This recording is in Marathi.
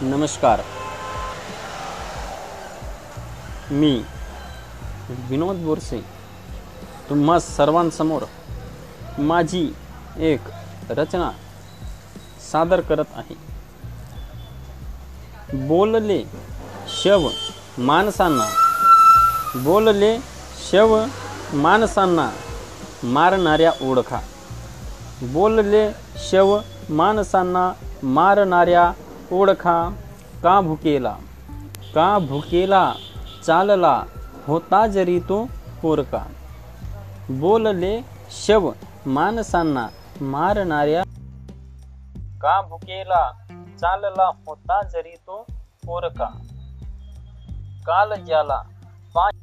नमस्कार. मी विनोद बोरसे. तुम्हा सर्वांसमोर माझी एक रचना सादर करत आहे. बोलले शव माणसांना. बोलले शव माणसांना मारणाऱ्या ओळखा. बोलले शव माणसांना मारणाऱ्या ओळखा. का भुकेला? का भुकेला चालला होता जरी तो पोरका. बोलले शव माणसांना मारणाऱ्या का भुकेला चालला होता जरी तो पोरका. काल ज्याला पाच